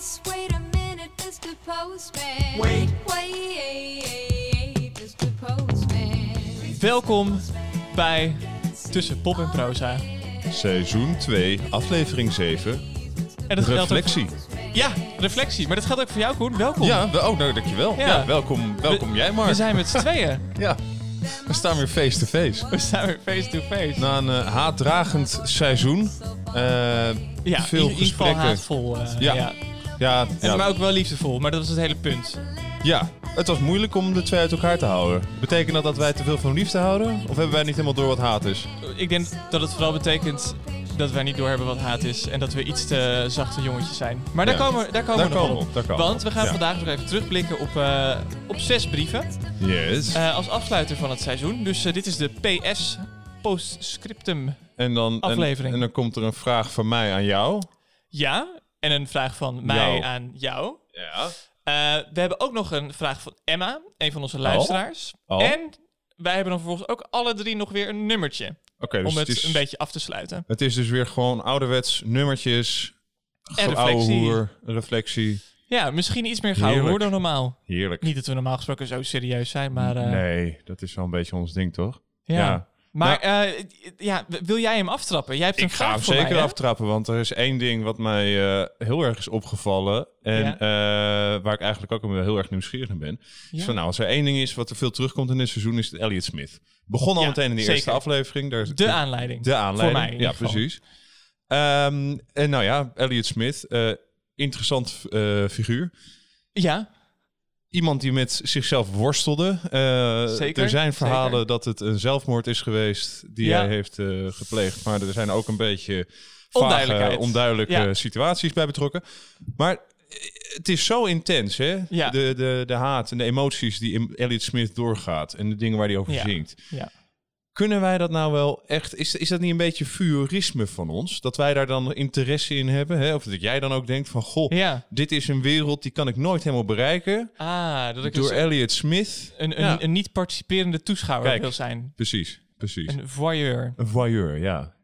Yes, wait a minute, Mr. Postman. Wait, wait, Mr. Postman. Welkom bij Tussen Pop en Proza. Seizoen 2, aflevering 7. En dat geldt ook Reflectie. voor- ja, reflectie. Maar dat geldt ook voor jou, Koen. Welkom. Ja, wel- oh, nou, dankjewel. Ja. Ja. welkom, welkom jij maar. We zijn met z'n tweeën. Ja, we staan weer face to face. We staan weer face to face. Na een eh, haatdragend seizoen. eh, ja, veel in, haatvol. eh, ja. Ja. Ja, En, ja, Maar ook wel liefdevol. Maar dat was het hele punt. ja, het was moeilijk om de twee uit elkaar te houden. Betekent dat dat wij te veel van liefde houden? Of hebben wij niet helemaal door wat haat is? Ik denk dat het vooral betekent dat wij niet doorhebben wat haat is. En dat we iets te zachte jongetjes zijn. Maar daar Ja. komen, daar komen Daar we nog komen op. op, daar komen we Want we gaan Ja. vandaag nog even terugblikken op, eh, op zes brieven. Yes. eh, als afsluiter van het seizoen. Dus eh, dit is de PS Postscriptum. en, dan, en, aflevering. en dan komt er een vraag van mij aan jou. Ja. En een vraag van mij Jou. aan jou. Ja. Eh, we hebben ook nog een vraag van Emma, een van onze luisteraars. Oh. En wij hebben dan vervolgens ook alle drie nog weer een nummertje. Oké, dus om het, het is, een beetje af te sluiten. het is dus weer gewoon ouderwets nummertjes. En reflectie. hoer, reflectie. Ja, misschien iets meer gauw hoor dan normaal. Heerlijk. Niet dat we normaal gesproken zo serieus zijn, maar... eh, Nee, dat is wel een beetje ons ding, toch? ja. Ja. Maar eh, ja, wil jij hem aftrappen? Jij hebt een Ik ga hem zeker mij, aftrappen, want er is één ding wat mij eh, heel erg is opgevallen. En Ja. eh, waar ik eigenlijk ook heel erg nieuwsgierig naar ben. Ja. Is van, nou, als er één ding is wat er veel terugkomt in dit seizoen, is het Elliot Smith. Begon al Ja, meteen in de zeker. eerste aflevering. Daar is De aanleiding. de aanleiding. Voor mij ja, precies. Ehm, en nou ja, Elliot Smith, interessant figuur. Ja, Iemand die met zichzelf worstelde. Eh, Zeker, er zijn verhalen zeker. dat het een zelfmoord is geweest die Ja. hij heeft eh, gepleegd. Maar er zijn ook een beetje vage, onduidelijke Ja. situaties bij betrokken. Maar eh, het is zo intens, hè? Ja. De, de, de haat en de emoties die Elliot Smith doorgaat. En de dingen waar hij over zingt. ja. Kunnen wij dat nou wel echt... Is, is dat niet een beetje vuurisme van ons? Dat wij daar dan interesse in hebben? Hè? Of dat jij dan ook denkt van... Goh, Ja. dit is een wereld die kan ik nooit helemaal bereiken. Ah, dat ik Door dus Elliot Smith. een, een, Ja. een niet participerende toeschouwer Kijk. wil zijn. Precies, precies. Een voyeur. Een voyeur, ja.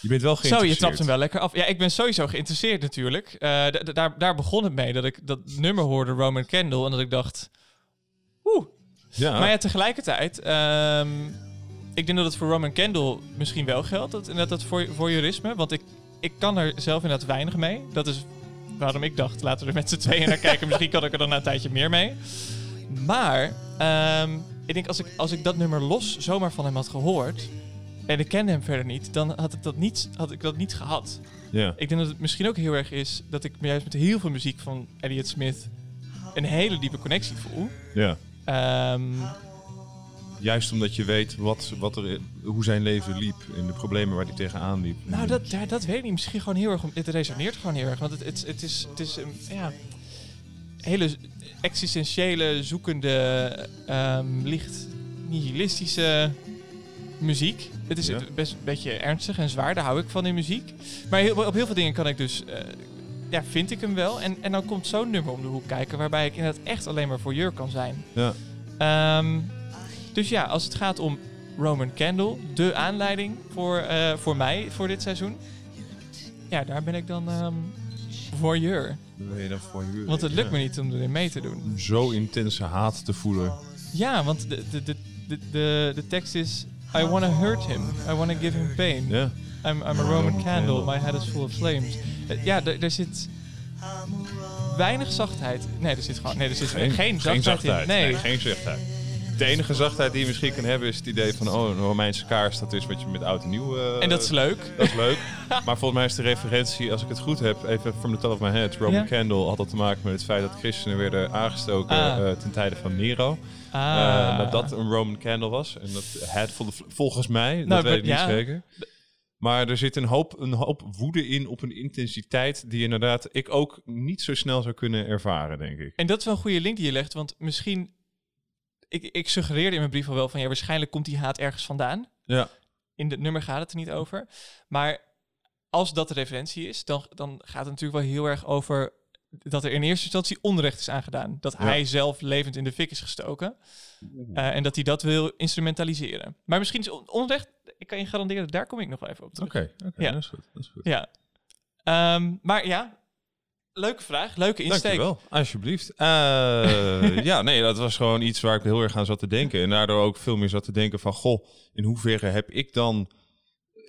Je bent wel Zo, geïnteresseerd. je trapt hem wel lekker af. Ja, ik ben sowieso geïnteresseerd natuurlijk. Eh, daar, daar begon het mee dat ik dat nummer hoorde, Roman Candle, en dat ik dacht, oeh. Ja, Maar ja, tegelijkertijd, ehm, ik denk dat het voor Roman Candle misschien wel geldt, dat, inderdaad dat voor, voyeurisme, want ik, ik kan er zelf inderdaad weinig mee. Dat is waarom ik dacht, laten we er met z'n tweeën naar kijken. misschien kan ik er dan na een tijdje meer mee. Maar ehm, ik denk als ik, als ik dat nummer los zomaar van hem had gehoord, en ik kende hem verder niet, dan had ik dat niet, had ik dat niet gehad. ja. Ik denk dat het misschien ook heel erg is dat ik juist met heel veel muziek van Elliot Smith een hele diepe connectie voel. ja. Ehm, Juist omdat je weet wat, wat er, hoe zijn leven liep en de problemen waar hij tegenaan liep. nou, dat, ja, dat weet ik niet. Misschien gewoon heel erg. Het resoneert gewoon heel erg. Want het, het, het is, het is een ja, hele existentiële, zoekende, ehm, licht nihilistische muziek. Het is Ja. best een beetje ernstig en zwaar. Daar hou ik van in muziek. Maar heel, op heel veel dingen kan ik dus. eh, ja, vind ik hem wel. En, en dan komt zo'n nummer om de hoek kijken. Waarbij ik inderdaad echt alleen maar voor jeur kan zijn. Ja. Ehm, dus ja, als het gaat om Roman Candle, de aanleiding voor, eh, voor mij voor dit seizoen. Ja, daar ben ik dan ehm voyeur. Ben je dan voyeur. Want het lukt Ja. me niet om erin mee te doen. Om Zo intense haat te voelen. Ja, want de, de, de, de, de, de tekst is... I wanna hurt him. I wanna give him pain. Ja. I'm, I'm a Roman candle. My head is full of flames. Eh, ja, er zit weinig zachtheid. Nee, er zit gewoon... Nee, er zit geen, geen zachtheid, in. Nee. geen zachtheid. De enige zachtheid die je misschien kan hebben is het idee van... oh, een Romeinse kaars, dat is wat je met oud en nieuw... eh, En dat is leuk. Dat is leuk. maar volgens mij is de referentie, als ik het goed heb, even from the top of my head. Roman Ja. Candle had dat te maken met het feit dat christenen werden aangestoken Ah. eh, ten tijde van Nero. Ah. Eh, dat dat een Roman Candle was. En dat het vol- volgens mij, Nou, dat weet ik niet ja. zeker. Maar er zit een hoop, een hoop woede in op een intensiteit die inderdaad ik ook niet zo snel zou kunnen ervaren, denk ik. En dat is wel een goede link die je legt, want misschien... Ik, ik suggereerde in mijn brief al wel van... ja, waarschijnlijk komt die haat ergens vandaan. Ja. In het nummer gaat het er niet over. Maar als dat de referentie is, dan, dan gaat het natuurlijk wel heel erg over... dat er in eerste instantie onrecht is aangedaan. Dat Ja. hij zelf levend in de fik is gestoken. Eh, en dat hij dat wil instrumentaliseren. Maar misschien is on- onrecht... Ik kan je garanderen, daar kom ik nog wel even op terug. Oké, oké, Ja. dat is goed. Dat is goed. Ja. Ehm, maar ja, Leuke vraag, leuke insteek. Dankjewel, alsjeblieft. Eh, ja, nee, dat was gewoon iets waar ik heel erg aan zat te denken. En daardoor ook veel meer zat te denken van... Goh, in hoeverre heb ik dan... eh,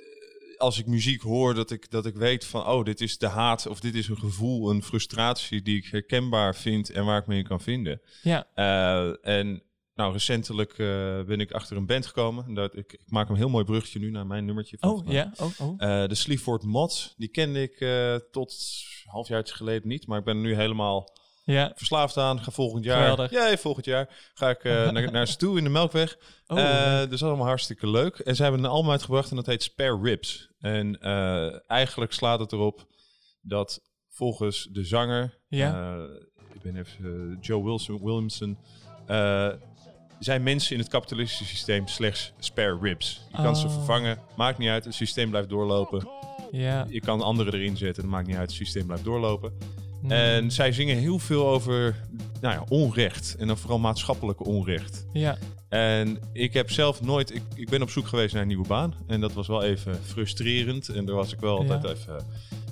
Als ik muziek hoor, dat ik, dat ik weet van... Oh, dit is de haat of dit is een gevoel, een frustratie... die ik herkenbaar vind en waar ik me in kan vinden. Ja, Eh, en nou, recentelijk eh, ben ik achter een band gekomen. En Dat, ik, ik maak een heel mooi bruggetje nu naar mijn nummertje. Van oh ja, oh, oh. Eh, de Sleaford Mods, die kende ik eh, tot een halfjaartje geleden niet. Maar ik ben er nu helemaal Ja, verslaafd aan. Ga volgend jaar, ja, volgend jaar ga ik naar, naar ze toe in de Melkweg. oh, Eh, leuk. dus allemaal hartstikke leuk. En ze hebben een album uitgebracht en dat heet Spare Ribs. En eigenlijk slaat het erop dat volgens de zanger, Ja. ik ben even Joe Wilson, Williamson, zijn mensen in het kapitalistische systeem slechts spare ribs. Je kan ze Oh. vervangen, maakt niet uit, het systeem blijft doorlopen. ja. Je kan anderen erin zetten, dat maakt niet uit, het systeem blijft doorlopen. Nee. En zij zingen heel veel over nou ja, onrecht. En dan vooral maatschappelijke onrecht. Ja, En ik heb zelf nooit... Ik, ik ben op zoek geweest naar een nieuwe baan. En dat was wel even frustrerend. En daar was ik wel altijd Ja. even...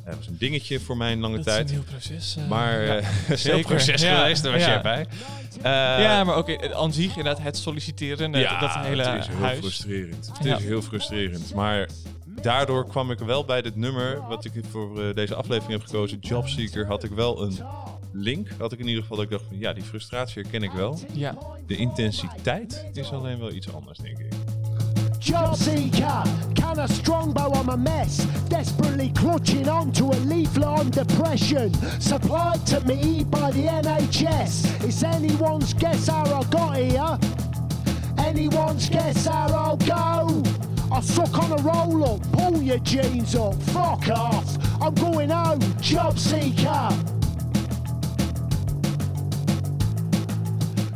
Dat was een dingetje voor mij een lange dat is tijd. een heel proces. eh, Maar ja. eh, het is heel proces Ja, geweest, daar was ja. jij bij. Eh, ja, maar ook aan zich inderdaad het solliciteren, eh, ja, dat hele het is heel huis. frustrerend. Het Ja. is heel frustrerend. Maar daardoor kwam ik wel bij dit nummer, wat ik voor eh, deze aflevering heb gekozen, Jobseeker, had ik wel een link. Had ik in ieder geval dat ik dacht van, ja, die frustratie herken ik wel. Ja, De intensiteit is alleen wel iets anders, denk ik. Job seeker, can a strongbow I'm a mess, desperately clutching on to a leaflet on depression, supplied to me by the NHS. It's anyone's guess how I got here. Anyone's guess how I'll go. I suck on a roll up, pull your jeans up, fuck off. I'm going home, job seeker.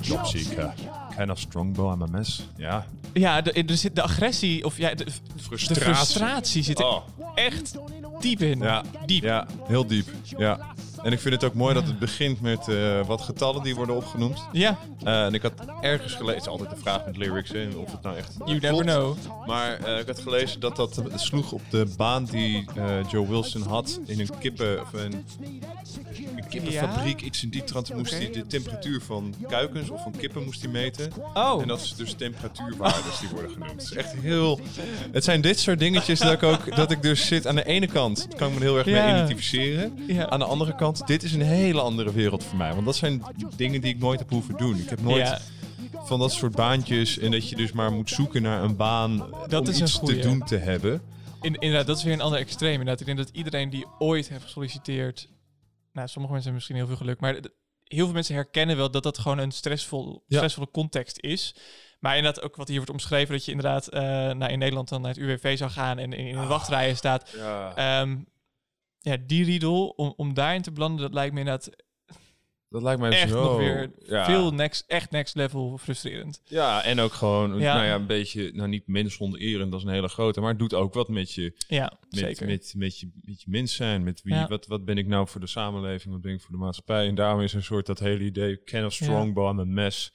Job seeker. Kind of strongbow, I'm a mess. Ja, ja de, er zit de agressie, of ja, de, de frustratie. frustratie zit er Oh. echt diep in. Ja, Diep. ja, heel diep. Ja. En ik vind het ook mooi dat het begint met eh, wat getallen die worden opgenoemd. Ja, Eh, en ik had ergens gelezen, het is altijd de vraag met lyrics, hè, of het nou echt you never know. Maar eh, ik had gelezen dat dat sloeg op de baan die Joe Wilson had in een kippen of een, een kippenfabriek. Iets in die trant moest hij de temperatuur van kuikens of van kippen moest hij meten. Oh, En dat is dus temperatuurwaardes die worden genoemd. Het is echt heel. Het zijn dit soort dingetjes dat ik ook dat ik dus zit aan de ene kant kan ik me heel erg Ja. mee identificeren. ja. Aan de andere kant, dit is een hele andere wereld voor mij. Want dat zijn dingen die ik nooit heb hoeven doen. Ik heb nooit Ja. van dat soort baantjes en dat je dus maar moet zoeken naar een baan Dat om is iets goeie. te doen te hebben. In, inderdaad, dat is weer een ander extreem. Inderdaad, ik denk dat iedereen die ooit heeft gesolliciteerd... Nou, sommige mensen hebben misschien heel veel geluk, maar heel veel mensen herkennen wel dat dat gewoon een stressvol, Ja. stressvolle context is. Maar inderdaad, ook wat hier wordt omschreven, dat je inderdaad eh, nou, in Nederland dan naar het UWV zou gaan en in, in een wachtrijen staat. Ja, Ehm, ja, die riedel, om, om daarin te belanden, dat lijkt me inderdaad dat lijkt mij echt zo. nog weer ja. veel next, echt next level frustrerend. Ja, en ook gewoon, Ja. nou ja, een beetje, nou niet mensondererend, dat is een hele grote, maar het doet ook wat met je, Ja, met, zeker. met, met, je, met je mens zijn. Met wie, Ja. wat, wat ben ik nou voor de samenleving, wat ben ik voor de maatschappij? En daarom is een soort dat hele idee, can of strongbow aan een mes.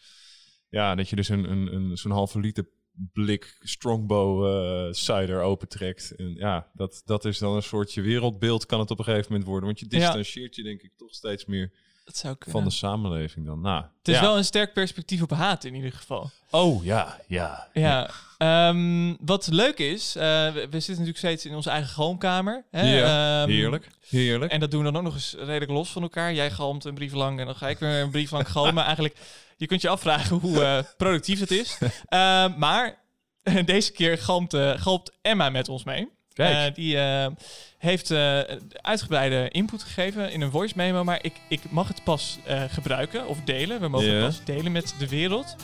Ja, dat je dus een, een, een, zo'n halve liter blik strongbow eh cider opentrekt. En ja, dat, dat is dan een soortje wereldbeeld kan het op een gegeven moment worden. Want je Ja. distancieert je denk ik toch steeds meer dat zou kunnen. van de samenleving dan. Nou, het is ja. wel een sterk perspectief op haat in ieder geval. Oh ja, ja. Ja, ehm, wat leuk is, eh, we, we zitten natuurlijk steeds in onze eigen galmkamer. Hè? Ja, Ehm, Heerlijk, heerlijk. En dat doen we dan ook nog eens redelijk los van elkaar. Jij galmt een brief lang en dan ga ik weer een brief lang galmen. Eigenlijk, je kunt je afvragen hoe eh, productief het is. Ehm, maar deze keer galmt, eh, galmt Emma met ons mee. Eh, die eh, heeft eh, uitgebreide input gegeven in een voice memo, maar ik, ik mag het pas gebruiken of delen. We mogen het pas delen met de wereld.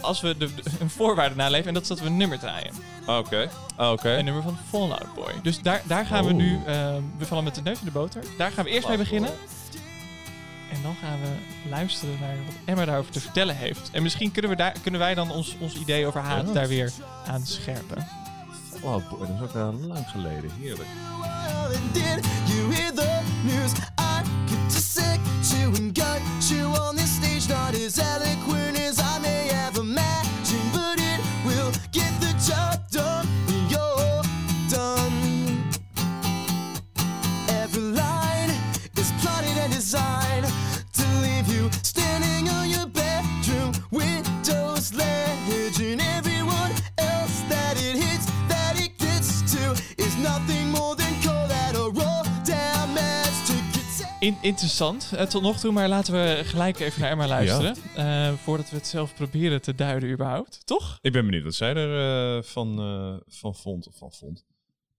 Als we de, de- een voorwaarde naleven en dat is dat we een nummer draaien. Oké, oké. Een nummer van Fallout Boy. Dus daar, daar gaan we Oh. nu, eh, we vallen met de neus in de boter. Daar gaan we eerst mee beginnen. En dan gaan we luisteren naar wat Emma daarover te vertellen heeft. En misschien kunnen, we daar, kunnen wij dan ons, ons idee over haat Ja. daar weer aan scherpen. Flower En Dat is ook uh, lang geleden. Heerlijk. Not as eloquent as I may have imagined, but it will get the job interessant eh, tot nog toe, maar laten we gelijk even naar Emma luisteren. eh, voordat we het zelf proberen te duiden überhaupt. Toch? Ik ben benieuwd wat zij er eh, van, eh, van vond. Of van vond.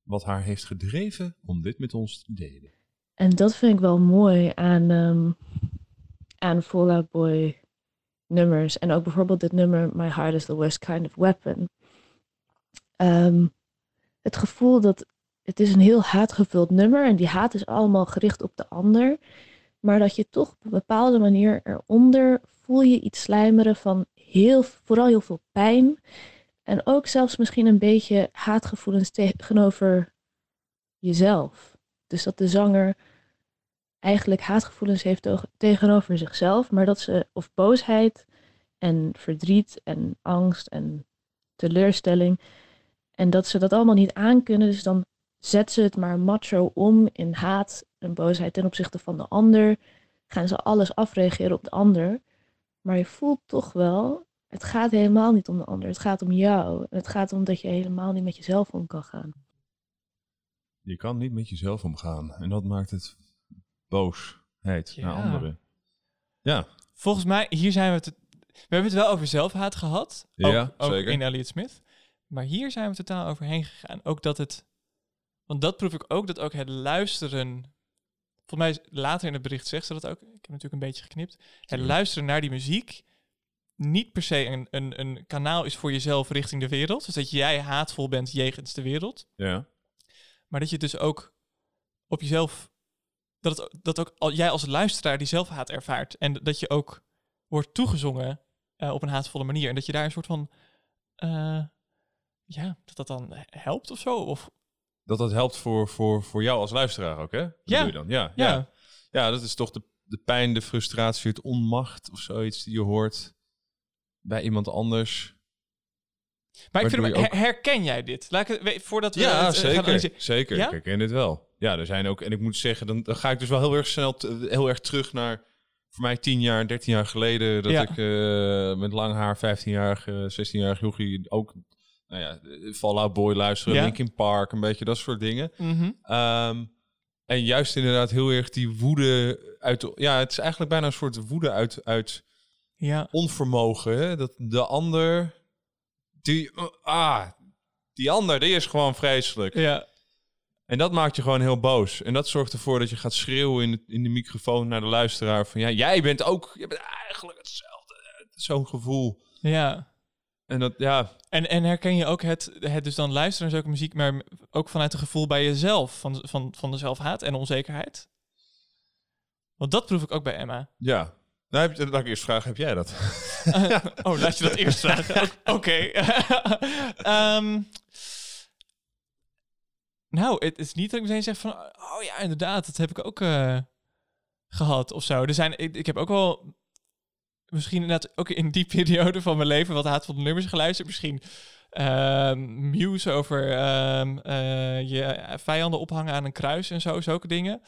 Wat haar heeft gedreven om dit met ons te delen. En dat vind ik wel mooi aan, ehm aan Fall Out Boy nummers. En ook bijvoorbeeld dit nummer My Heart is the Worst Kind of Weapon. Ehm, het gevoel dat het is een heel haatgevuld nummer. En die haat is allemaal gericht op de ander. Maar dat je toch op een bepaalde manier eronder voel je iets slijmeren van heel, vooral heel veel pijn. En ook zelfs misschien een beetje haatgevoelens tegenover jezelf. Dus dat de zanger eigenlijk haatgevoelens heeft teg- tegenover zichzelf, maar dat ze, of boosheid en verdriet en angst en teleurstelling, en dat ze dat allemaal niet aankunnen, dus dan zet ze het maar macho om in haat en boosheid ten opzichte van de ander, gaan ze alles afreageren op de ander, maar je voelt toch wel, het gaat helemaal niet om de ander, het gaat om jou, het gaat om dat je helemaal niet met jezelf om kan gaan. Je kan niet met jezelf omgaan. En dat maakt het boosheid naar Ja. anderen. Ja, Volgens mij, hier zijn we het... We hebben het wel over zelfhaat gehad. Ja, ook, ook zeker. in Elliot Smith. Maar hier zijn we totaal overheen gegaan. Ook dat het... Want dat proef ik ook, dat ook het luisteren... Volgens mij later in het bericht zegt ze dat ook. Ik heb natuurlijk een beetje geknipt. Het luisteren naar die muziek niet per se een, een, een kanaal is voor jezelf richting de wereld. Dus dat jij haatvol bent jegens de wereld. ja. Maar dat je dus ook op jezelf... Dat, het, dat ook al, jij als luisteraar die zelfhaat ervaart. En dat je ook wordt toegezongen eh, op een haatvolle manier. En dat je daar een soort van... eh, ja, dat dat dan helpt of zo. Of, Dat dat helpt voor, voor, voor jou als luisteraar ook, hè? Dat Ja. je dan? Ja, ja. ja. ja, dat is toch de, de pijn, de frustratie, het onmacht of zoiets die je hoort bij iemand anders. Maar ik vind, her- herken jij dit? Laat ik het, voordat we Ja, het, eh, gaan zeker. Zeker, Ja? ik herken dit wel. Ja, er zijn ook, en ik moet zeggen, dan, dan ga ik dus wel heel erg snel, heel erg terug naar, voor mij 10 jaar, 13 jaar geleden, dat Ja. ik eh, met lang haar, 15-jarig, eh 16-jarig jochie ook, nou ja, Fallout Boy luisteren, Ja. Linkin Park, een beetje dat soort dingen. Mhm. Ehm, en juist inderdaad heel erg die woede uit, ja, het is eigenlijk bijna een soort woede uit, uit Ja. onvermogen. Hè? Dat de ander, die, ah, die ander, die is gewoon vreselijk. Ja. En dat maakt je gewoon heel boos. En dat zorgt ervoor dat je gaat schreeuwen in de, in de microfoon naar de luisteraar van ja, jij bent ook, je bent eigenlijk hetzelfde. Zo'n gevoel. ja. En dat, ja, En, en herken je ook het, het dus dan luisteren naar zulke muziek, maar ook vanuit het gevoel bij jezelf van, van, van de zelfhaat en onzekerheid? Want dat proef ik ook bij Emma. ja. Nou, heb je, laat ik eerst vragen, heb jij dat? Eh, oh, laat je dat eerst vragen. Oké. Ehm, nou, het is niet dat ik meteen zeg van... Oh ja, inderdaad, dat heb ik ook eh, gehad of zo. Er zijn, ik, ik heb ook wel... Misschien inderdaad ook in die periode van mijn leven... wat haatvolle nummers geluisterd. Misschien ehm Muse over ehm, eh, je vijanden ophangen aan een kruis en zo. Zulke dingen.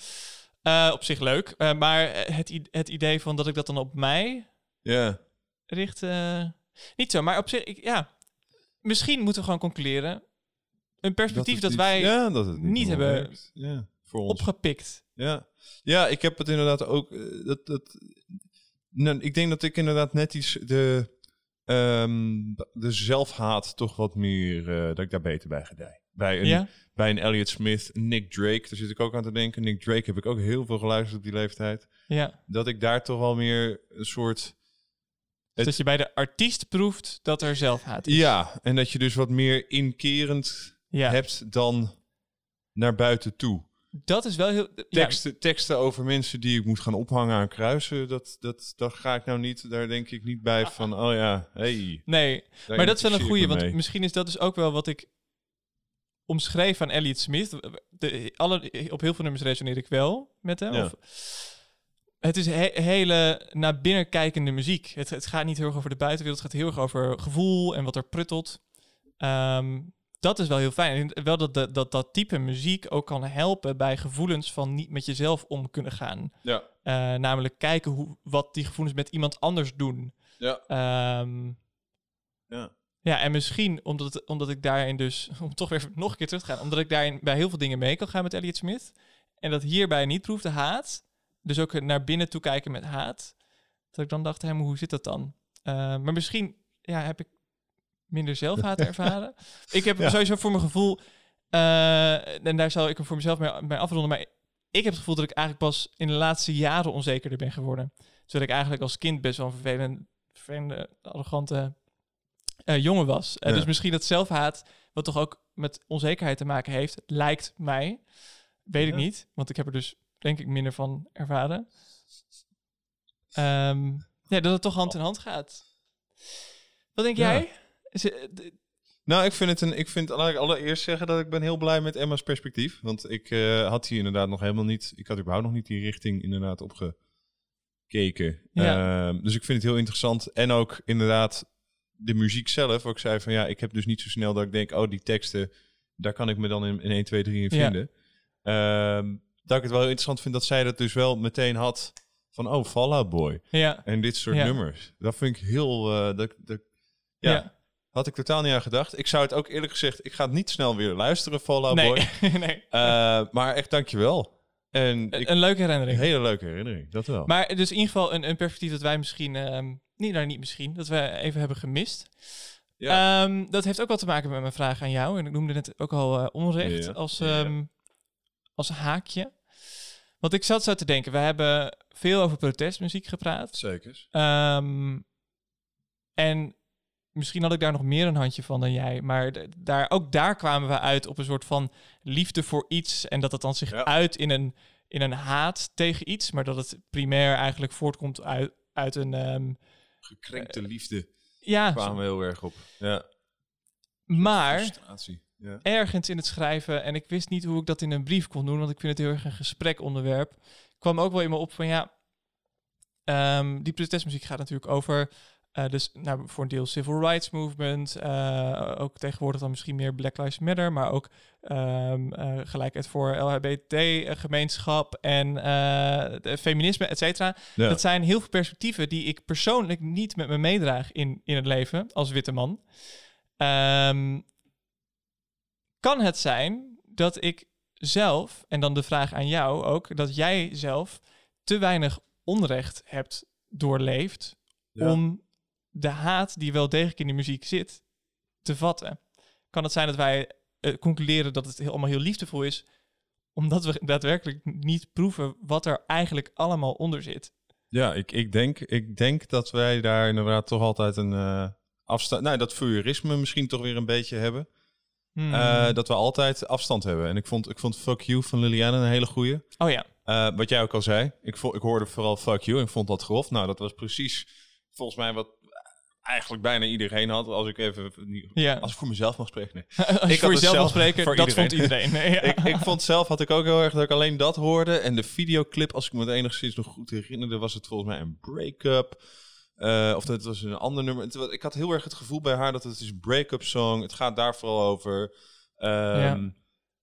Eh, op zich leuk. Eh, maar het, het idee van dat ik dat dan op mij richt. eh, niet zo, maar op zich, ik, ja. Misschien moeten we gewoon concluderen. Een perspectief dat, wij ja, dat het niet niet hebben. Ja, voor ons. opgepikt. Ja. ja, ik heb het inderdaad ook. eh, Dat, dat, nou, ik denk dat ik inderdaad net iets de, ehm, de zelfhaat toch wat meer. eh, dat ik daar beter bij gedij. Bij een, Ja? bij een Elliot Smith, Nick Drake, daar zit ik ook aan te denken. Nick Drake heb ik ook heel veel geluisterd op die leeftijd. Ja. Dat ik daar toch wel meer een soort. Dus dat je bij de artiest proeft dat er zelfhaat is. Ja, en dat je dus wat meer inkerend ja. hebt dan naar buiten toe. Dat is wel heel... Ja, teksten, teksten over mensen die ik moet gaan ophangen aan kruisen, dat, dat, dat ga ik nou niet, daar denk ik niet bij van, oh ja, hey. nee, maar dat is wel een me want misschien is dat dus ook wel wat ik omschreef aan Elliot Smith. De, alle, op heel veel nummers resoneer ik wel met hem. Ja. Of, het is he- hele naar binnen kijkende muziek. Het, het gaat niet heel erg over de buitenwereld. Het gaat heel erg over gevoel en wat er pruttelt. Ehm, dat is wel heel fijn. En wel dat, dat, dat dat type muziek ook kan helpen bij gevoelens van niet met jezelf om kunnen gaan. Ja, Eh, namelijk kijken hoe, wat die gevoelens met iemand anders doen. ja, Ehm, ja. ja, en misschien omdat, het, omdat ik daarin dus, om toch weer nog een keer terug te gaan, omdat ik daarin bij heel veel dingen mee kan gaan met Elliot Smith. En dat hierbij niet proef de haat. dus ook naar binnen toe kijken met haat. Dat ik dan dacht, hé, hoe zit dat dan? Eh, maar misschien ja, heb ik minder zelfhaat ervaren. ik heb Ja. sowieso voor mijn gevoel, eh, en daar zal ik hem voor mezelf mee, mee afronden, maar ik heb het gevoel dat ik eigenlijk pas in de laatste jaren onzekerder ben geworden. Zodat ik eigenlijk als kind best wel een vervelend, vervelende, arrogante eh, jongen was. Ja. Dus misschien dat zelfhaat, wat toch ook met onzekerheid te maken heeft, lijkt mij. Weet ik niet, want ik heb er dus denk ik minder van ervaren. Ehm, ja, dat het toch hand in hand gaat. Wat denk Ja. jij? D- Nou, ik vind het een. Ik vind laat ik allereerst zeggen dat ik ben heel blij met Emma's perspectief. Want ik eh, had hier inderdaad nog helemaal niet. Ik had überhaupt nog niet die richting inderdaad opgekeken. Ja. Ehm, dus ik vind het heel interessant. En ook inderdaad de muziek zelf. Waar ik zei van ja, ik heb dus niet zo snel dat ik denk, oh, die teksten, daar kan ik me dan in, in 1, 2, 3 in Ja. vinden. Ehm, dat ik het wel interessant vind dat zij dat dus wel meteen had van, oh, Fall Out Boy. ja, En dit soort Ja. nummers. Dat vind ik heel. eh, dat, dat, ja, ja. Had ik totaal niet aan gedacht. Ik zou het ook eerlijk gezegd, ik ga het niet snel weer luisteren, Fallout nee, Boy. nee. Eh, maar echt dankjewel. En ik, Een leuke herinnering. een hele leuke herinnering, dat wel. Maar dus in ieder geval een, een perspectief dat wij misschien, ehm, niet, nou niet misschien, dat we even hebben gemist. Ja. Ehm, dat heeft ook wel te maken met mijn vraag aan jou. En ik noemde het ook al eh, onrecht Ja, als, ja. ehm, als haakje. Want ik zat zo te denken, we hebben veel over protestmuziek gepraat. Zeker. En misschien had ik daar nog meer een handje van dan jij. Maar daar, ook daar kwamen we uit op een soort van liefde voor iets. En dat het dan zich Ja. uit in een, in een haat tegen iets. Maar dat het primair eigenlijk voortkomt uit, uit een... ehm, Gekrenkte liefde ja, kwamen we heel erg op. Ja. maar Frustratie. Ja. ergens in het schrijven... En ik wist niet hoe ik dat in een brief kon doen. Want ik vind het heel erg een gesprekonderwerp. kwam ook wel in me op van ja... ehm, die protestmuziek gaat natuurlijk over... eh, dus nou, voor een deel civil rights movement. eh, ook tegenwoordig dan misschien meer Black Lives Matter. Maar ook ehm, eh, gelijkheid voor LHBT-gemeenschap en de feminisme, et cetera. Ja. Dat zijn heel veel perspectieven die ik persoonlijk niet met me meedraag in, in het leven als witte man. Ehm, kan het zijn dat ik zelf, en dan de vraag aan jou ook, dat jij zelf te weinig onrecht hebt doorleefd Ja. om de haat die wel degelijk in de muziek zit te vatten? Kan het zijn dat wij eh, concluderen dat het heel, allemaal heel liefdevol is, omdat we daadwerkelijk niet proeven wat er eigenlijk allemaal onder zit? Ja, ik, ik, denk, ik denk dat wij daar inderdaad toch altijd een eh, afstand... Nou, dat voyeurisme misschien toch weer een beetje hebben. Hmm. Eh, dat we altijd afstand hebben. En ik vond, ik vond Fuck You van Liliane een hele goeie. oh ja, wat jij ook al zei, ik, vo- ik hoorde vooral fuck you en ik vond dat grof. Nou, dat was precies volgens mij wat eigenlijk bijna iedereen had. Als ik even, ja. als ik voor mezelf mag spreken. Nee. Als je had voor jezelf zelf mag spreken, voor dat iedereen. vond iedereen. Nee, ja. ik, ik vond zelf, had ik ook heel erg dat ik alleen dat hoorde. En de videoclip, als ik me het enigszins nog goed herinnerde, was het volgens mij een break-up. Eh, of dat was een ander nummer. Ik had heel erg het gevoel bij haar dat het is een break-up song. Het gaat daar vooral over. Ehm, Ja.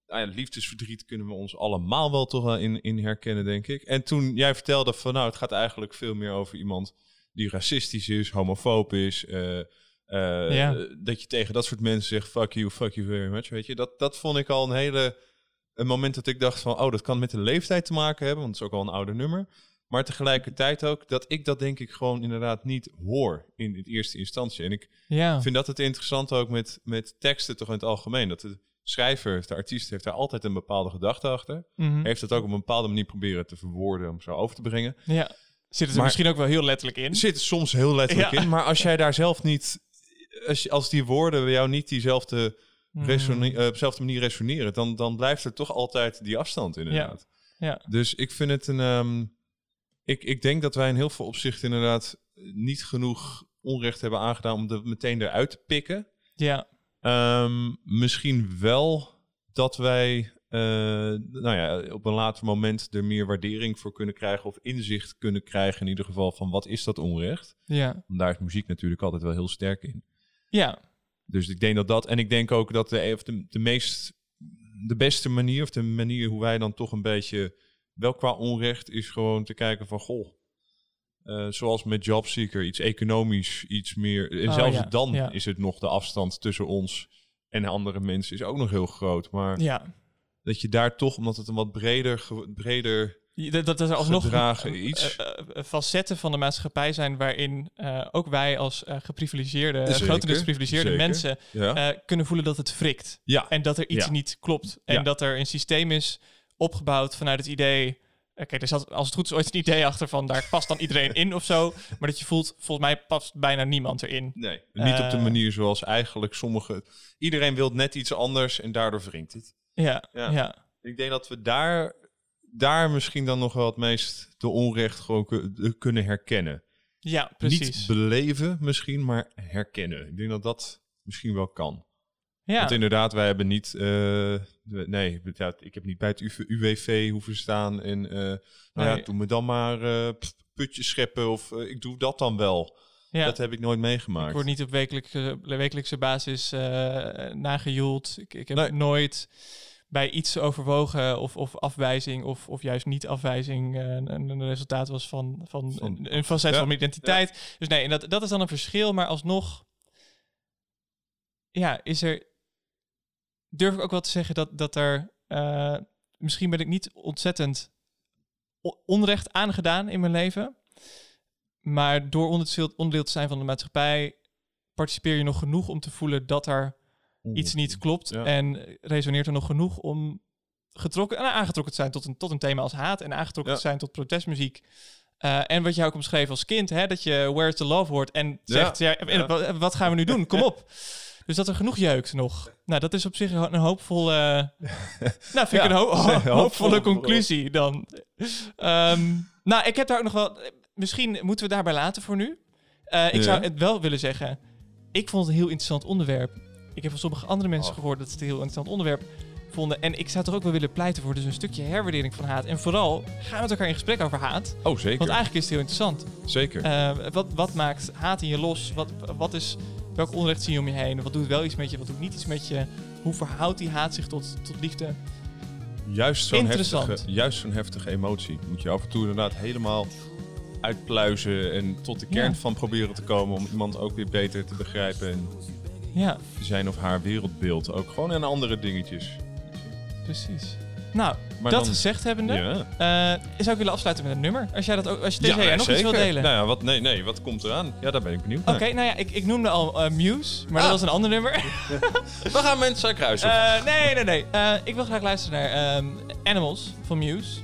nou ja, liefdesverdriet kunnen we ons allemaal wel toch wel in, in herkennen, denk ik. En toen jij vertelde van, nou, het gaat eigenlijk veel meer over iemand die racistisch is, homofoob is. eh, eh, Ja. Dat je tegen dat soort mensen zegt, fuck you, fuck you very much, weet je. Dat, dat vond ik al een hele... Een moment dat ik dacht van, oh, dat kan met de leeftijd te maken hebben, want het is ook al een ouder nummer. Maar tegelijkertijd ook dat ik dat denk ik gewoon inderdaad niet hoor in, in eerste instantie. En ik ja. vind dat het interessant ook met, met teksten toch in het algemeen. Dat de schrijver, de artiest, heeft daar altijd een bepaalde gedachte achter. Mhm. Heeft dat ook op een bepaalde manier proberen te verwoorden om zo over te brengen. ja. Zit het er Maar- misschien ook wel heel letterlijk in? Zit soms heel letterlijk Ja. in, maar als jij daar zelf niet... Als, als die woorden bij jou niet diezelfde, eh, op dezelfde manier resoneren... Dan, dan blijft er toch altijd die afstand inderdaad. Ja. Dus ik vind het een... ehm, ik, ik denk dat wij in heel veel opzichten inderdaad niet genoeg onrecht hebben aangedaan... om er meteen eruit te pikken. Ja. Ehm, misschien wel dat wij eh, nou ja, op een later moment er meer waardering voor kunnen krijgen of inzicht kunnen krijgen in ieder geval van wat is dat onrecht. Ja. Want daar is muziek natuurlijk altijd wel heel sterk in. Ja. Dus ik denk dat dat, en ik denk ook dat de, of de, de meest, de beste manier of de manier hoe wij dan toch een beetje, wel qua onrecht, is gewoon te kijken van goh. eh, zoals met Jobseeker, iets economisch, iets meer. En Oh, zelfs ja, dan ja. is het nog de afstand tussen ons en andere mensen is ook nog heel groot. Maar Ja. Dat je daar toch, omdat het een wat breder, breder Dat, dat er alsnog Gedragen iets. eh, eh, facetten van de maatschappij zijn waarin eh, ook wij als eh, geprivilegeerde, Zeker, grotendeels geprivilegeerde zeker. mensen ja. eh, kunnen voelen dat het frikt. ja. En dat er iets Ja. niet klopt. En Ja. dat er een systeem is opgebouwd vanuit het idee. Oké, er zat als het goed is ooit een idee achter van daar past dan iedereen in of zo. Maar dat je voelt, volgens mij past bijna niemand erin. Nee, niet op de Eh, manier zoals eigenlijk sommige... Iedereen wil net iets anders en daardoor wringt het. Ja, Ja. ja. Ik denk dat we daar, daar misschien dan nog wel het meest de onrecht gewoon ku- kunnen herkennen. ja precies. Niet beleven misschien, maar herkennen. Ik denk dat dat misschien wel kan. Ja. Want inderdaad, wij hebben niet... eh, nee, ja, ik heb niet bij het UV UWV hoeven staan. En eh nou ja, doe me dan maar p- putjes scheppen of ik doe dat dan wel. ja. Dat heb ik nooit meegemaakt. Ik word niet op wekelijkse, wekelijkse basis nagejoeld. Ik, ik heb Nee. nooit bij iets overwogen of, of afwijzing of, of juist niet afwijzing een, een resultaat was van, van, Van- een, een facet Ja. van mijn identiteit. Dus nee, en dat, dat is dan een verschil, maar alsnog ja, is er durf ik ook wel te zeggen dat, dat er eh, misschien ben ik niet ontzettend onrecht aangedaan in mijn leven. Maar door onderdeel, te zijn van de maatschappij, participeer je nog genoeg om te voelen dat er iets niet klopt. Ja. En resoneert er nog genoeg om getrokken, nou, aangetrokken te zijn tot een, tot een thema als haat. En aangetrokken Ja. te zijn tot protestmuziek. Eh, en wat jij ook omschreef als kind, hè, dat je Where's the Love hoort en zegt, ja. en Ja. wat- wat gaan we nu doen? Kom op. Dus dat er genoeg jeukt nog. Nou, dat is op zich een hoopvolle... nou, vind ik Ja, een ho- ho- hoopvolle- hoopvolle conclusie dan. Ehm, nou, ik heb daar ook nog wel... Misschien moeten we daarbij laten voor nu. Eh, ik Ja. zou het wel willen zeggen. Ik vond het een heel interessant onderwerp. Ik heb van sommige andere mensen Oh. gehoord dat ze het een heel interessant onderwerp vonden. En ik zou toch ook wel willen pleiten voor dus een stukje herwaardering van haat. En vooral, gaan we met elkaar in gesprek over haat. Oh, zeker. Want eigenlijk is het heel interessant. zeker. Eh, wat, wat maakt haat in je los? Wat, wat is, welk onrecht zie je om je heen? Wat doet wel iets met je? Wat doet niet iets met je? Hoe verhoudt die haat zich tot, tot liefde? juist zo'n heftige, juist zo'n heftige emotie. Moet je af en toe inderdaad helemaal uitpluizen en tot de kern Ja. van proberen te komen om iemand ook weer beter te begrijpen en Ja, zijn of haar wereldbeeld ook gewoon en andere dingetjes. precies. Nou, Maar dat dan- gezegd hebbende, Ja. eh, zou ik willen afsluiten met een nummer. Als jij dat ook, als je deze ja, nog iets wil delen. Nou ja, wat, nee, nee, wat komt eraan? Ja, daar ben ik benieuwd Oké, nou ja, ik, ik noemde al eh, Muse, maar Ah. dat was een ander nummer. We gaan mensen kruisen. Eh, nee, nee, nee. Ik wil graag luisteren naar ehm, Animals van Muse.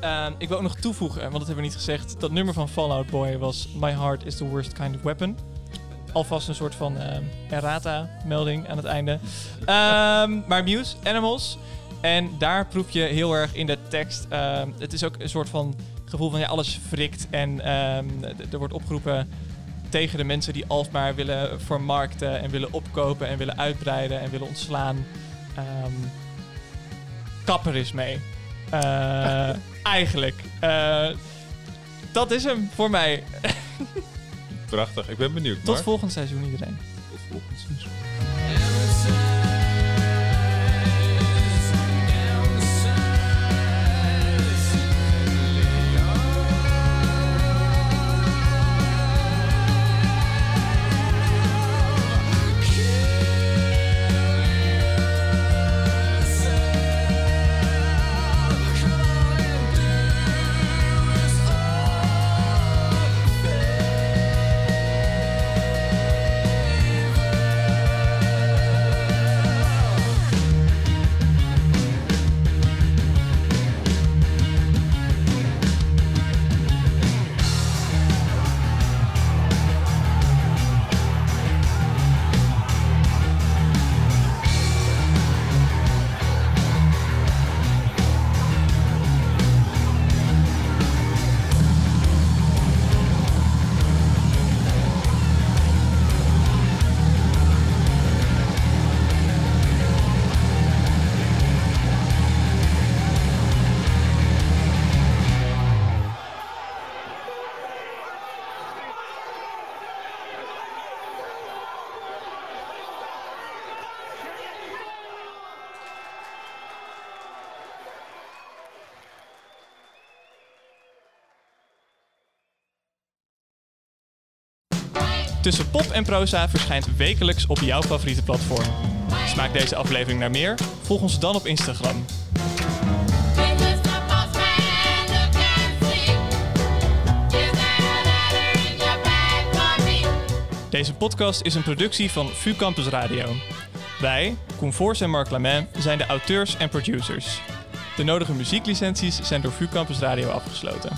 Ehm, ik wil ook nog toevoegen, want dat hebben we niet gezegd. Dat nummer van Fallout Boy was My Heart is the Worst Kind of Weapon. Alvast een soort van ehm, errata-melding aan het einde. Maar Muse, Animals. En daar proef je heel erg in de tekst. ehm, het is ook een soort van gevoel van ja, alles wrikt. En ehm, er wordt opgeroepen tegen de mensen die alsmaar willen vermarkten en willen opkopen en willen uitbreiden en willen ontslaan. Ehm kapper is mee. Eh, eigenlijk. Eh, dat is hem voor mij. Prachtig, ik ben benieuwd. Tot volgend seizoen iedereen. Tot volgend seizoen. Tussen Pop en Proza verschijnt wekelijks op jouw favoriete platform. Smaakt deze aflevering naar meer? Volg ons dan op Instagram. Deze podcast is een productie van VU Campus Radio. Wij, Koen en Marc Lamin, zijn de auteurs en producers. De nodige muzieklicenties zijn door VU Campus Radio afgesloten.